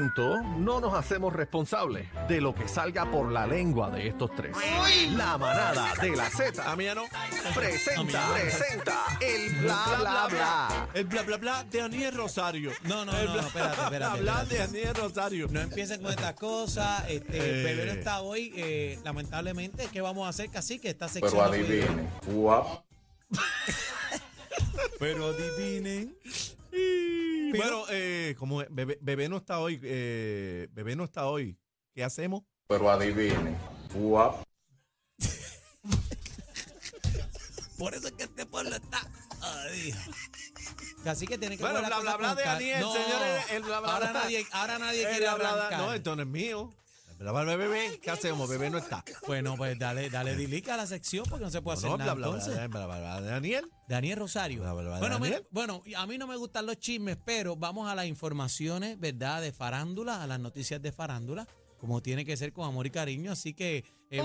Momento no nos hacemos responsables de lo que salga por la lengua de estos tres. La manada de la Z A mí ya no. presenta, presenta el bla bla bla. El bla bla bla de Aniel Rosario. No, no, El no, bla, no, espérate, espérate, Bla espérate. de Aniel Rosario. No empiecen con estas cosas. Este, Eh. Bebé no está hoy. eh, lamentablemente, ¿qué vamos a hacer, casi que esta sección. Pero no puede- adivinen, guap. Pero adivinen. Bueno, eh, como bebé, bebé no está hoy, eh, bebé no está hoy, ¿qué hacemos? Pero adivinen, guap. Por eso es que este pueblo está. Ay. Casi que tiene que Bueno, bla bla bla con de Daniel, No, señores. El bla bla ahora bla. nadie, ahora nadie El quiere bla, bla, bla. arrancar. No, esto no es mío. El bla bla bla, bebé, ¿qué hacemos? Bebé no está. Bueno, pues dale, dale dilica a la sección porque no se puede hacer No, nada bla bla entonces. bla, bla bla bla de Daniel. Daniel Rosario. Bla, bla, bla, bueno, bueno, a mí no me gustan los chismes, pero vamos a las informaciones, ¿verdad? De farándula, a las noticias de farándula, como tiene que ser con amor y cariño. Así que. eh,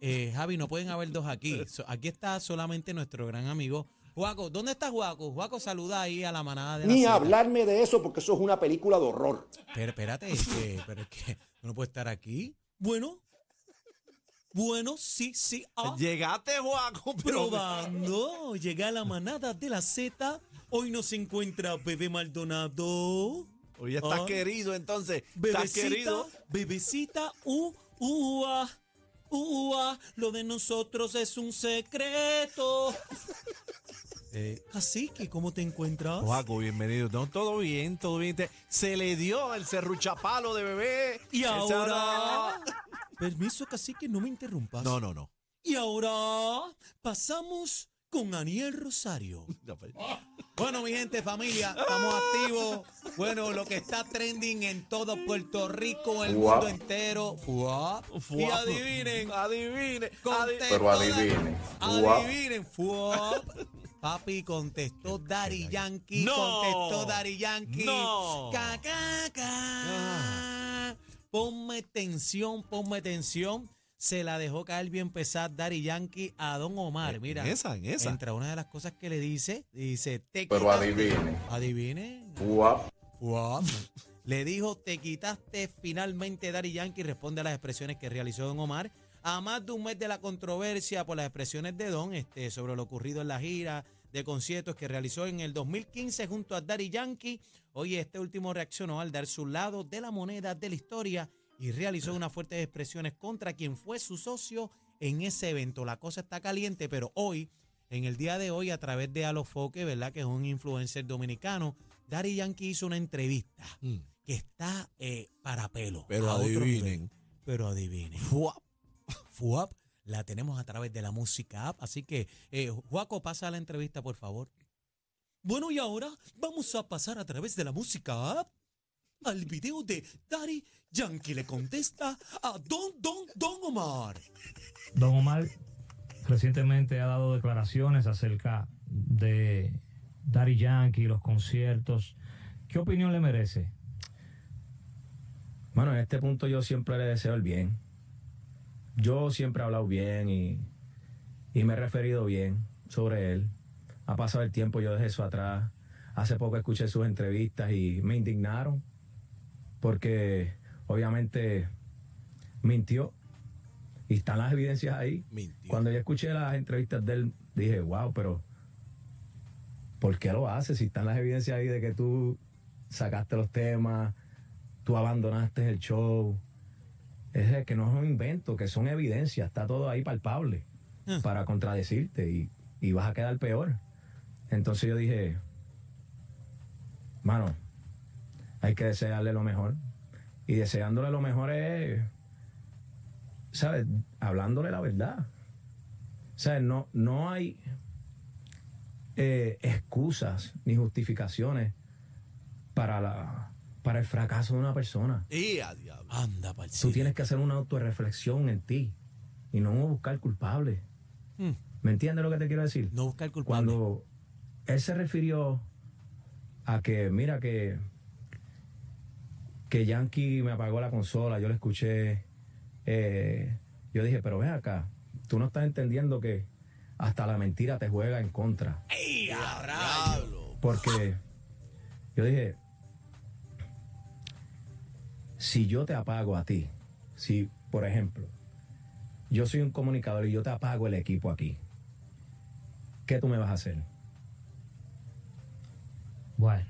eh, Javi, no pueden haber dos aquí. So- aquí está solamente nuestro gran amigo Juaco. ¿Dónde está Juaco? Juaco, saluda ahí a la manada de la Ni hablarme de eso porque eso es una película de horror. Pero espérate, es que- pero es que no puede estar aquí. Bueno, bueno, sí, sí. ah. Llegaste, Juaco, pero. Probando, llega la manada de la Z. Hoy nos encuentra Bebé Maldonado. Hoy ya estás Ah. querido, entonces. Estás Bebecita, querido. bebecita, uh, ua, ua. Lo de nosotros es un secreto. Eh, Cacique, ¿cómo te encuentras? Juaco, bienvenido. No, todo bien, todo bien. Te- se le dio el serruchapalo de bebé. Y ahora. Permiso, Cacique, no me interrumpas. No, no, no. Y ahora pasamos con Aniel Rosario. Pues. Bueno, mi gente, familia, estamos activos. Bueno, lo que está trending en todo Puerto Rico, el mundo entero. Fuap. Y Fuap. adivinen, Adivine. contestó Pero adivinen. Adivinen, fuap. Papi contestó Dari Yankee, No. contestó Dari Yankee. No. Ca, ca, ca. Ponme tensión, ponme tensión. Se la dejó caer bien pesada Dari Yankee a Don Omar. En Mira, esa, en esa. entre una de las cosas que le dice, dice, te Pero adivinen, Adivine. guap. Guap. Le dijo, te quitaste finalmente Dari Yankee. Responde a las expresiones que realizó Don Omar. A más de un mes de la controversia por las expresiones de Don este, sobre lo ocurrido en la gira de conciertos que realizó en el 2015 junto a Daddy Yankee. Hoy este último reaccionó al dar su lado de la moneda de la historia y realizó unas fuertes expresiones contra quien fue su socio en ese evento. La cosa está caliente, pero hoy, en el día de hoy, a través de Alofoque, ¿verdad? Que es un influencer dominicano, Daddy Yankee hizo una entrevista Mm. que está eh, para pelo. Pero adivinen. Pero adivinen. Fuap. FUAP la tenemos a través de la música app. Así que, eh, Juaco, pasa la entrevista, por favor. Bueno, y ahora vamos a pasar a través de la música app al video de Daddy Yankee le contesta a Don Don Don Omar. Don Omar recientemente ha dado declaraciones acerca de Daddy Yankee, los conciertos. ¿Qué opinión le merece? Bueno, en este punto yo siempre le deseo el bien. Yo siempre he hablado bien y, y me he referido bien sobre él. Ha pasado el tiempo, yo dejé eso atrás. Hace poco escuché sus entrevistas y me indignaron porque obviamente mintió y están las evidencias ahí. Mintió. Cuando yo escuché las entrevistas de él, dije, wow, pero ¿por qué lo haces si están las evidencias ahí de que tú sacaste los temas, tú abandonaste el show? Es que no es un invento, que son evidencias, está todo ahí palpable Ah. para contradecirte y, y vas a quedar peor. Entonces yo dije, mano, hay que desearle lo mejor. Y deseándole lo mejor es, ¿sabes? Hablándole la verdad. ¿Sabes? No, no hay eh, excusas ni justificaciones para, la, para el fracaso de una persona. Y a diablo. Anda, pa'l Tú tienes que hacer una autorreflexión en ti y no buscar culpable. Mm. ¿Me entiendes lo que te quiero decir? No buscar culpable. Cuando él se refirió a que, mira, que, que Yankee me apagó la consola, yo le escuché, eh, yo dije, pero ven acá, tú no estás entendiendo que hasta la mentira te juega en contra. ¡Ey, a rayos! Porque yo dije, si yo te apago a ti, si, por ejemplo, yo soy un comunicador y yo te apago el equipo aquí, ¿qué tú me vas a hacer? Bueno,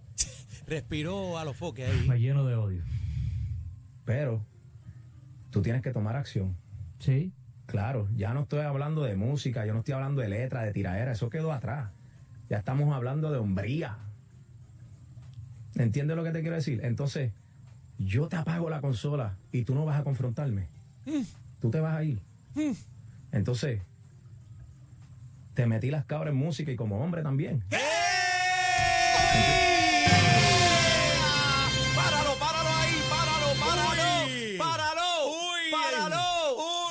Respiró a los foques ahí. me lleno de odio. Pero tú tienes que tomar acción. Sí, Claro, ya no estoy hablando de música, yo no estoy hablando de letra, de tiraera, eso quedó atrás. Ya estamos hablando de hombría. ¿Entiendes lo que te quiero decir? Entonces, yo te apago la consola y tú no vas a confrontarme. Tú te vas a ir. Entonces, te metí las cabras en música y como hombre también. ¡Páralo, páralo ahí! ¡Páralo, páralo! Uy. ¡Páralo! ¡Uy! ¡Páralo!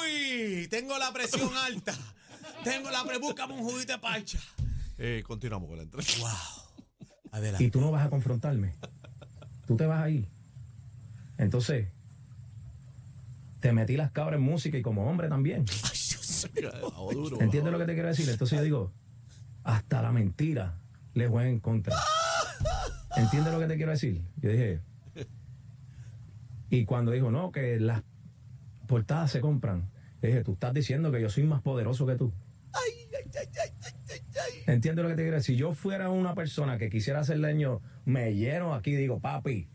¡Uy! Tengo la presión alta. Tengo la pre... Búscame un juguito de parcha. Eh, continuamos con la entrevista. ¡Wow! Adelante. y tú no vas a confrontarme. Tú te vas a ir. Entonces, te metí las cabras en música y como hombre también. ¿Entiendes lo que te quiero decir? Entonces yo digo, hasta la mentira le juega en contra. ¿Entiendes lo que te quiero decir? Yo dije, y cuando dijo, no, que las portadas se compran, yo dije, tú estás diciendo que yo soy más poderoso que tú. ¿Entiendes lo que te quiero decir? Si yo fuera una persona que quisiera hacer leño, me lleno aquí y digo, papi,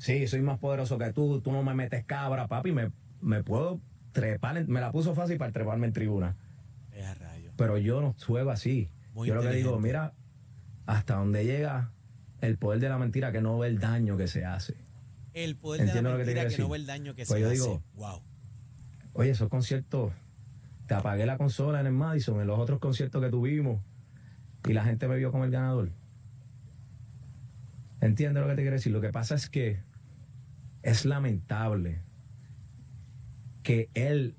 sí, soy más poderoso que tú, tú no me metes cabra, papi, me, me puedo trepar, en- me la puso fácil para treparme en tribuna. Pero yo no juego así. Muy yo lo que digo, mira, hasta donde llega el poder de la mentira que no ve el daño que se hace. El poder de la Entiendo que te mentira que no ve el daño que Pues se yo hace. digo- Wow. Oye, esos conciertos, te apagué la consola en el Madison, en los otros conciertos que tuvimos, y la gente me vio como el ganador. ¿Entiendes lo que te quiero decir? Lo que pasa es que es lamentable que él,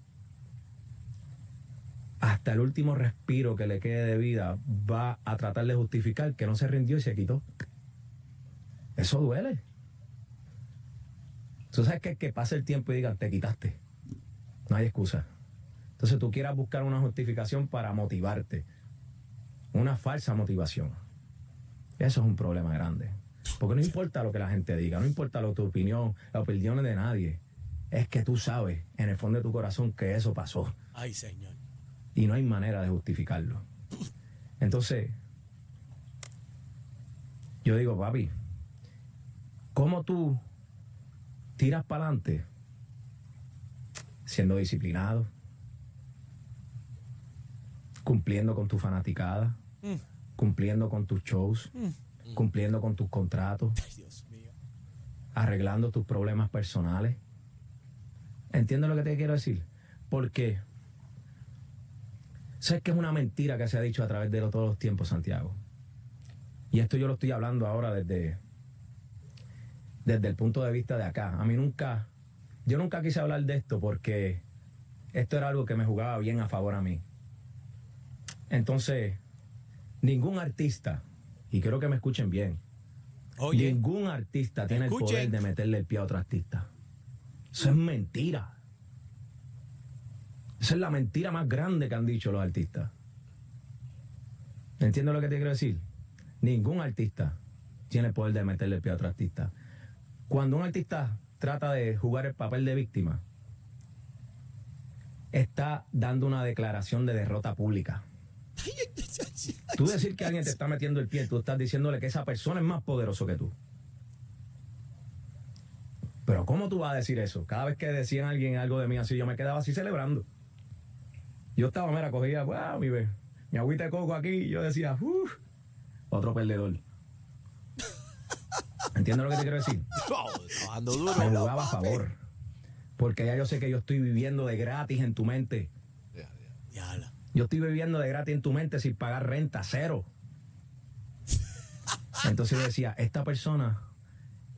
hasta el último respiro que le quede de vida, va a tratar de justificar que no se rindió y se quitó. Eso duele. Tú sabes que, que pase el tiempo y digan, te quitaste. No hay excusa. Entonces tú quieras buscar una justificación para motivarte. Una falsa motivación. Eso es un problema grande. Porque no importa lo que la gente diga, no importa lo, tu opinión, la opinión de nadie. Es que tú sabes en el fondo de tu corazón que eso pasó. Ay, señor. Y no hay manera de justificarlo. Entonces, yo digo, papi, ¿cómo tú tiras para adelante siendo disciplinado, cumpliendo con tu fanaticada, cumpliendo con tus shows, cumpliendo con tus contratos, Ay, Dios mío. arreglando tus problemas personales? ¿Entiendes lo que te quiero decir? Porque sabes que es una mentira que se ha dicho a través de lo- todos los tiempos, Santiago. Y esto yo lo estoy hablando ahora desde, desde el punto de vista de acá. A mí nunca, yo nunca quise hablar de esto porque esto era algo que me jugaba bien a favor a mí. Entonces, ningún artista, y quiero que me escuchen bien, Oye, ningún artista tiene el poder de meterle el pie a otro artista. Eso es mentira. Esa es la mentira más grande que han dicho los artistas. ¿Entiendes lo que te quiero decir? Ningún artista tiene el poder de meterle el pie a otro artista. Cuando un artista trata de jugar el papel de víctima, está dando una declaración de derrota pública. Tú decir que alguien te está metiendo el pie, tú estás diciéndole que esa persona es más poderoso que tú. Pero ¿cómo tú vas a decir eso? Cada vez que decían a alguien algo de mí así, yo me quedaba así celebrando. Yo estaba, mira, cogía, wow, mi, ve- mi agüita de coco aquí, y yo decía, uff, otro perdedor. ¿Entiendes lo que te quiero decir? Dando duro. Me jugaba a favor. Porque ya yo sé que yo estoy viviendo de gratis en tu mente. Ya la- Yo estoy viviendo de gratis en tu mente sin pagar renta, cero. Entonces yo decía, esta persona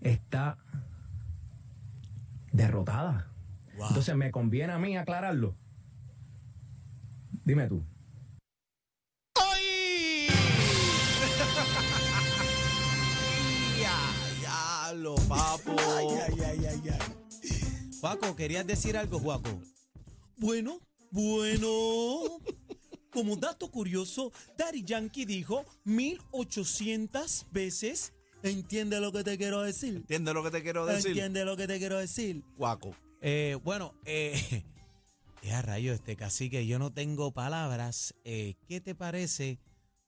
está derrotada. Wow. Entonces me conviene a mí aclararlo. Dime tú. ¡Ay! ya, ya, lo papo. Ay, ay, ay, ay, ay. Juaco, ¿querías decir algo, Juaco? Bueno, bueno. Como dato curioso, Daddy Yankee dijo 1800 veces. ¿Entiende lo que te quiero decir? ¿Entiendes lo que te quiero decir? ¿Entiende lo que te quiero decir? Guaco. Eh, bueno, eh, ya rayo, este cacique, yo no tengo palabras. Eh, ¿Qué te parece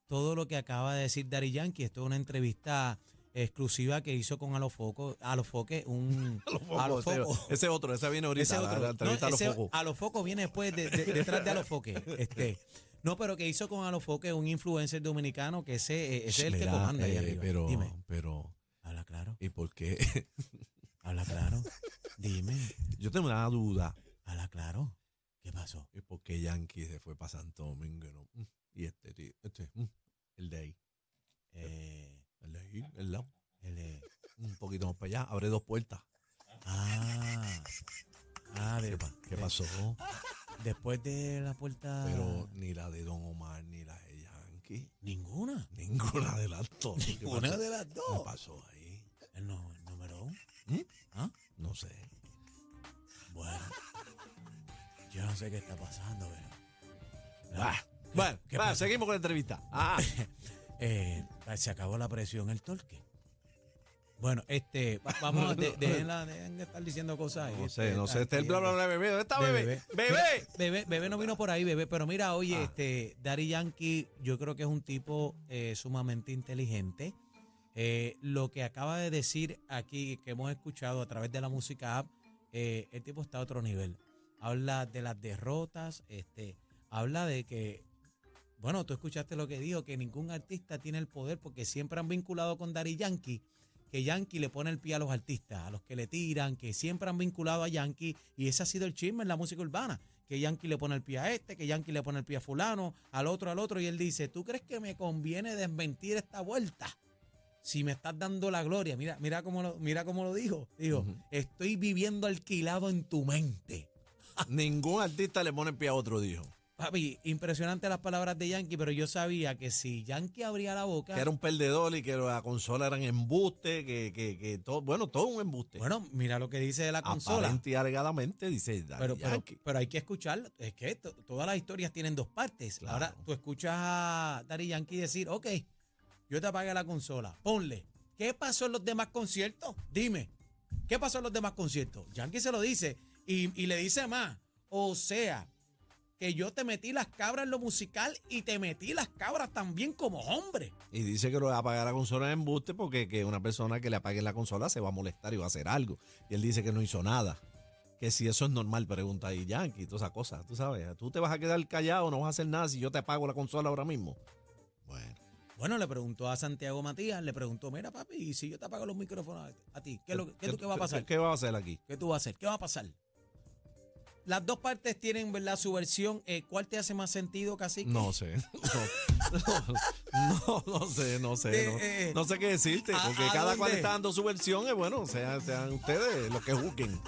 todo lo que acaba de decir Daddy Yankee? Esto es una entrevista exclusiva que hizo con Alofoco, Alofoque, un Ese, ese otro, ese viene ahorita. ese la- otro. la entrevista No, a los. Alofoco viene después, de- de- detrás de Alofoque. Este, no, pero que hizo con Alofoque un influencer dominicano que ese, ese es el que comanda ahí eh, arriba. Pero, Dime, pero, habla claro, ¿y por qué? habla claro. Dime, Yo tengo una duda. habla claro. ¿Qué pasó? ¿Y por qué Yankee se fue para Santo Domingo? y no? Mm, Y este, tío, este, mm, el de ahí. Eh, El de ahí, el lado. el, eh, Un poquito más para allá. Abre dos puertas. Ah, ah, de- ¿Qué, qué de- pasó? Después de la puerta. Pero ni la de Don Omar ni la de Yankee. Ninguna. Ninguna de las dos. ¿Qué Ninguna pasó? de las ¿Qué dos. pasó ahí? El, no- el número uno. ¿Mm? ¿Ah? No sé. Bueno. Yo no sé qué está pasando, pero. Ah, bueno, qué seguimos con la entrevista. Ah, Eh, se acabó la presión, el torque. Bueno, este, va- vamos de- dejen, la- dejen de estar diciendo cosas. ahí, no este, sé, no sé. Este es el bla bla bla bebé. ¿Dónde está bebé? ¡Bebé! Bebé, bebé no vino por ahí, bebé. Pero mira, oye, Ah. este, Daddy Yankee, yo creo que es un tipo eh, sumamente inteligente. Eh, lo que acaba de decir aquí, que hemos escuchado a través de la música app, eh, el tipo está a otro nivel. Habla de las derrotas, este, habla de que, bueno, tú escuchaste lo que dijo, que ningún artista tiene el poder porque siempre han vinculado con Daddy Yankee que Yankee le pone el pie a los artistas, a los que le tiran, que siempre han vinculado a Yankee, y ese ha sido el chisme en la música urbana, que Yankee le pone el pie a este, que Yankee le pone el pie a fulano, al otro, al otro, y él dice, ¿tú crees que me conviene desmentir esta vuelta? Si me estás dando la gloria, mira, mira cómo lo, mira cómo lo dijo. Dijo, estoy viviendo alquilado en tu mente. Ningún artista le pone el pie a otro, dijo. Papi, impresionante las palabras de Yankee, pero yo sabía que si Yankee abría la boca. Que era un perdedor y que la consola eran embuste, que, que, que todo, bueno, todo un embuste. Bueno, mira lo que dice de la consola. Aparente dice Pero, pero, Yankee. pero hay que escuchar, es que to- todas las historias tienen dos partes. Claro. Ahora tú escuchas a Daddy Yankee decir, ok, yo te apagué la consola, ponle. ¿Qué pasó en los demás conciertos? Dime, ¿qué pasó en los demás conciertos? Yankee se lo dice y, y le dice más. O sea, que yo te metí las cabras en lo musical y te metí las cabras también como hombre. Y dice que lo va a apagar la consola en embuste porque que una persona que le apague la consola se va a molestar y va a hacer algo. Y él dice que no hizo nada. Que si eso es normal, pregunta ahí Yankee y todas esas cosas. Tú sabes, tú te vas a quedar callado, no vas a hacer nada si yo te apago la consola ahora mismo. Bueno, Bueno, le preguntó a Santiago Matías, le preguntó, mira papi, ¿y si yo te apago los micrófonos a, ti, ¿qué, es lo- qué, tú- qué va a pasar? ¿Qué, va a hacer aquí? ¿Qué tú vas a hacer? ¿Qué va a pasar? Las dos partes tienen, ¿verdad? Su versión. Eh, ¿Cuál te hace más sentido, Cacique? No sé. No, no, no sé, no sé. Eh, No, eh, no sé qué decirte, ¿a- porque a cada cual está dando su versión. Y bueno, sean, sean ustedes los que juzguen.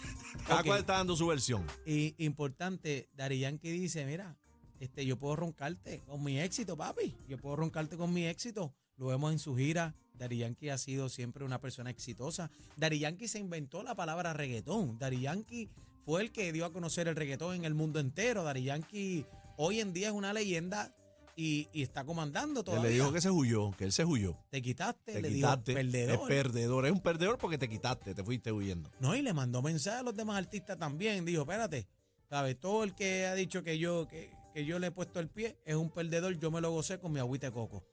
Cada cual está dando su versión. Y importante, Dari Yankee dice, mira, este, yo puedo roncarte con mi éxito, papi. Yo puedo roncarte con mi éxito. Lo vemos en su gira. Dari Yankee ha sido siempre una persona exitosa. Dari Yankee se inventó la palabra reggaetón. Dari Yankee fue el que dio a conocer el reggaetón en el mundo entero. Dari Yankee hoy en día es una leyenda y, y está comandando Él todavía. le dijo que se huyó, que él se huyó. te quitaste, Te le quitaste. dijo perdedor. Es perdedor. Es un perdedor porque te quitaste, te fuiste huyendo. No, y le mandó mensaje a los demás artistas también. Dijo, espérate, ¿sabes? Todo el que ha dicho que yo, que, que yo le he puesto el pie es un perdedor, yo me lo gocé con mi agüita de coco.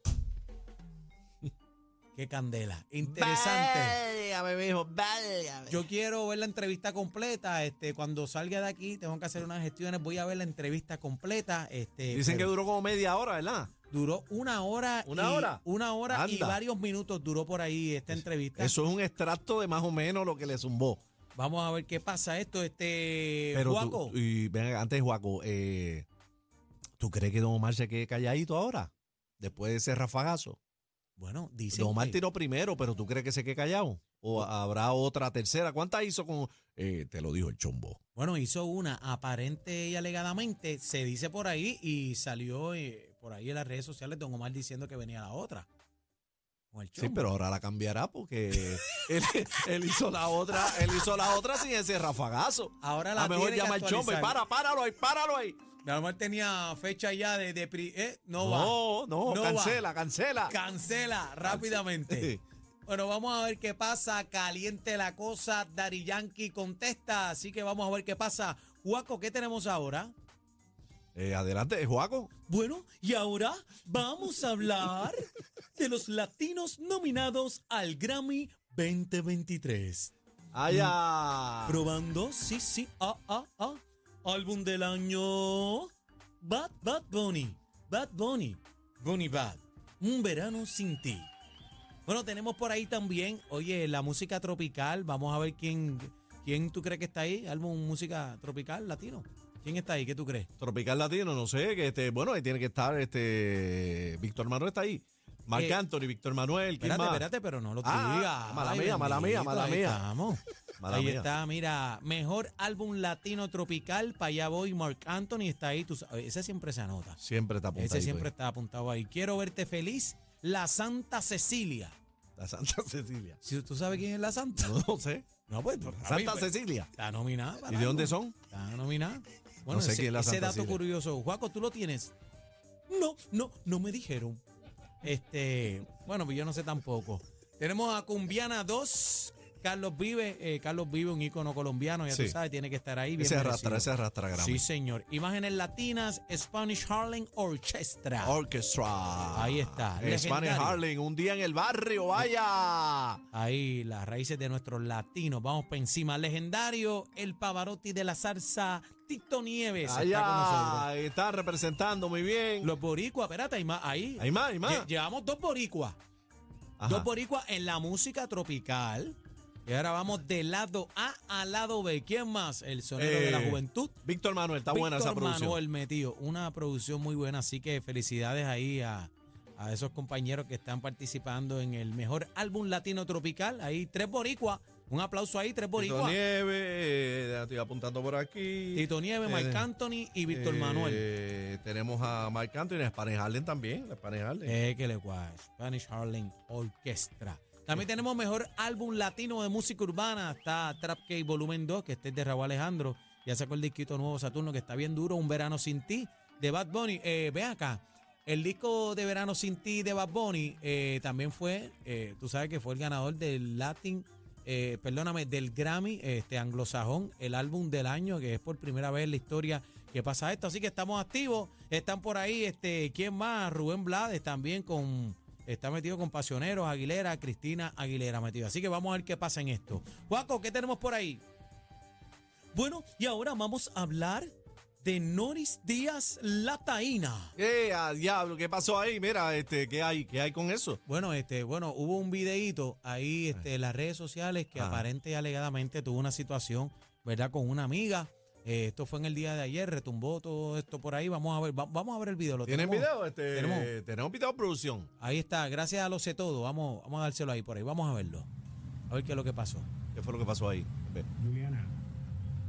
Qué candela. Interesante. Válgame, mijo, válgame. Yo quiero ver la entrevista completa. Este, cuando salga de aquí, tengo que hacer unas gestiones. Voy a ver la entrevista completa. Este, Dicen que duró como media hora, ¿verdad? Duró una hora. ¿Una y- hora? Una hora y varios minutos duró por ahí esta entrevista. Eso es un extracto de más o menos lo que le zumbó. Vamos a ver qué pasa esto, este Pero tú- Juaco. y ven antes, Juaco, eh, ¿tú crees que Don Omar se quede calladito ahora? Después de ese rafagazo. Bueno, dice. Don Omar tiró primero, pero ¿tú crees que se quede callado? ¿O habrá otra tercera? ¿Cuántas hizo con.? Eh, te lo dijo el chombo. Bueno, hizo una aparente y alegadamente, se dice por ahí y salió eh, por ahí en las redes sociales Don Omar diciendo que venía la otra. Sí, pero ahora la cambiará porque él, él hizo la otra, él hizo la otra sin ese rafagazo. Ahora la A lo mejor llama al chombo y para, páralo ahí, páralo ahí. Don Omar tenía fecha ya de, de pri- eh, no, va. No, no, No va. cancela, cancela. Cancela rápidamente. Bueno, vamos a ver qué pasa. Caliente la cosa. Dari Yankee contesta. Así que vamos a ver qué pasa. Juaco, ¿qué tenemos ahora? Eh, adelante, Juaco. Bueno, y ahora vamos a hablar de los latinos nominados al Grammy 2023. Allá. Probando, sí, sí, ah, ah, ah. Álbum del año. Bad, Bad Bunny. Bad Bunny. Bunny Bad. Un verano sin ti. Bueno, tenemos por ahí también, oye, la música tropical. Vamos a ver quién, quién tú crees que está ahí. Álbum música tropical latino. ¿Quién está ahí? ¿Qué tú crees? Tropical Latino, no sé, que este, bueno, ahí tiene que estar este Víctor Manuel está ahí. Marc Eh, Anthony, Víctor Manuel, ¿quién Espérate, más? espérate, pero no lo Ah, digas. mala mía, mala mía, mala mía. estamos. Mala ahí mía. está, mira, mejor álbum latino tropical, para allá voy, Mark Anthony está ahí, tú ese siempre se anota. Siempre está apuntado. Ese siempre está apuntado ahí. Quiero verte feliz, la Santa Cecilia. La Santa Cecilia. Si tú sabes quién es la Santa. No, no sé. No, pues, Santa pues, Cecilia. Está nominada. para ¿Y de dónde son? Está nominada. Bueno, sé ese, quién es la ese Santa dato Cecilia. curioso. Juaco, ¿tú lo tienes? No, no, no me dijeron. Este, bueno, pues yo no sé tampoco. Tenemos a Cumbiana 2. Carlos Vive, eh, Carlos Vive, un ícono colombiano, ya Sí. tú sabes, tiene que estar ahí. bien Ese arrastra, ese arrastra Grammy. Sí, señor. Imágenes latinas, Spanish Harlem Orchestra. Orchestra. Ahí está, Spanish. Harlem, un día en el barrio, vaya. Ahí las raíces de nuestros latinos. Vamos para encima. Legendario, el Pavarotti de la salsa, Tito Nieves. está con nosotros. Allá, está representando muy bien. Los boricuas, espérate, hay más ahí. Hay más, hay más. Lle- Llevamos dos boricuas. Dos boricuas en la música tropical. Y ahora vamos de lado A a lado B. ¿Quién más? El sonero de la Eh, juventud. Víctor Manuel, está buena esa Víctor producción. Manuel metido. Una producción muy buena. Así que felicidades ahí a, a esos compañeros que están participando en el mejor álbum latino tropical. Ahí tres boricuas. Un aplauso ahí, tres Tito boricuas. Nieve, eh, estoy apontando por aquí. Tito Nieves, Marc Eh, Anthony y Víctor eh, Manuel. Tenemos a Marc Anthony, a Spanish Harlem también. Spanish Harlem. Eh, que le guay. Spanish Harlem Orchestra. También tenemos mejor álbum latino de música urbana. Está Trap K Volumen 2, que este es de Raúl Alejandro. Ya sacó el disquito nuevo Saturno, que está bien duro. Un verano sin ti, de Bad Bunny. Eh, ve acá. El disco de Verano sin ti de Bad Bunny eh, también fue, eh, tú sabes que fue el ganador del Latin, eh, perdóname, del Grammy este anglosajón, el álbum del año, que es por primera vez en la historia que pasa esto. Así que estamos activos. Están por ahí, este, ¿quién más? Rubén Blades también con, está metido con Pasioneros, Aguilera, Cristina Aguilera metido. Así que vamos a ver qué pasa en esto. Juaco, ¿qué tenemos por ahí? Bueno, y ahora vamos a hablar de Noris Díaz Lataína. Eh, a diablo, ¿qué pasó ahí? Mira, este, ¿qué hay? ¿Qué hay con eso? Bueno, este, bueno, hubo un videíto ahí este, en las redes sociales que aparente y alegadamente tuvo una situación, ¿verdad? Con una amiga. Eh, esto fue en el día de ayer, retumbó todo esto por ahí. Vamos a ver, va- vamos a ver el video. ¿Lo ¿Tienen tenemos? video? Este, tenemos. tenemos video de producción. Ahí está, gracias a lo sé todo. Vamos, vamos a dárselo ahí por ahí. Vamos a verlo. A ver qué es lo que pasó. ¿Qué fue lo que pasó ahí? Ve. Juliana,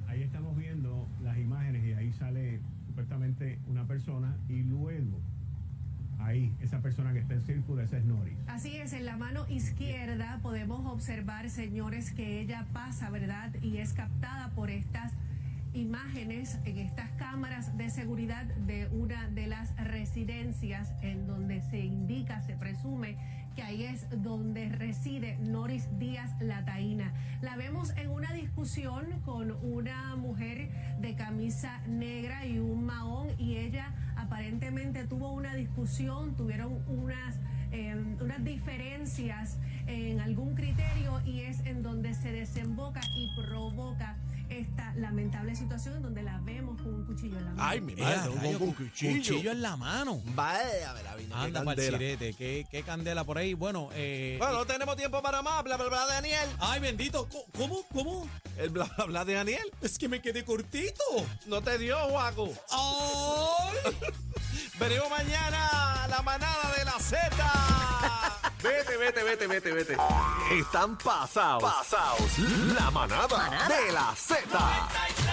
ahí estamos viendo las imágenes y ahí sale supuestamente una persona y luego ahí esa persona que está en círculo, esa es Noris. Así es, en la mano izquierda podemos observar, señores, que ella pasa, ¿verdad? Y es captada por estas imágenes en estas cámaras de seguridad de una de las residencias en donde se indica, se presume que ahí es donde reside Noris Díaz Lataína. La vemos en una discusión con una mujer de camisa negra y un mahón y ella aparentemente tuvo una discusión, tuvieron unas eh, unas diferencias en algún criterio y es en donde se desemboca y provoca esta lamentable situación en donde la vemos con un cuchillo en la mano. Ay, mi madre, a un, rayos, un cu- cuchillo. en la mano. Vaya, la qué Anda el candela. sirete, qué, qué candela por ahí. Bueno, eh, Bueno, no tenemos tiempo para más, bla, bla, bla, de Daniel. ay, bendito, ¿cómo? ¿Cómo? El bla, bla, bla de Daniel. Es que me quedé cortito. No te dio, Juaco. ¡Ay! Veremos mañana la manada de la Z. vete, vete, vete, vete, vete. Están pasados. Pasados. La manada de la Z.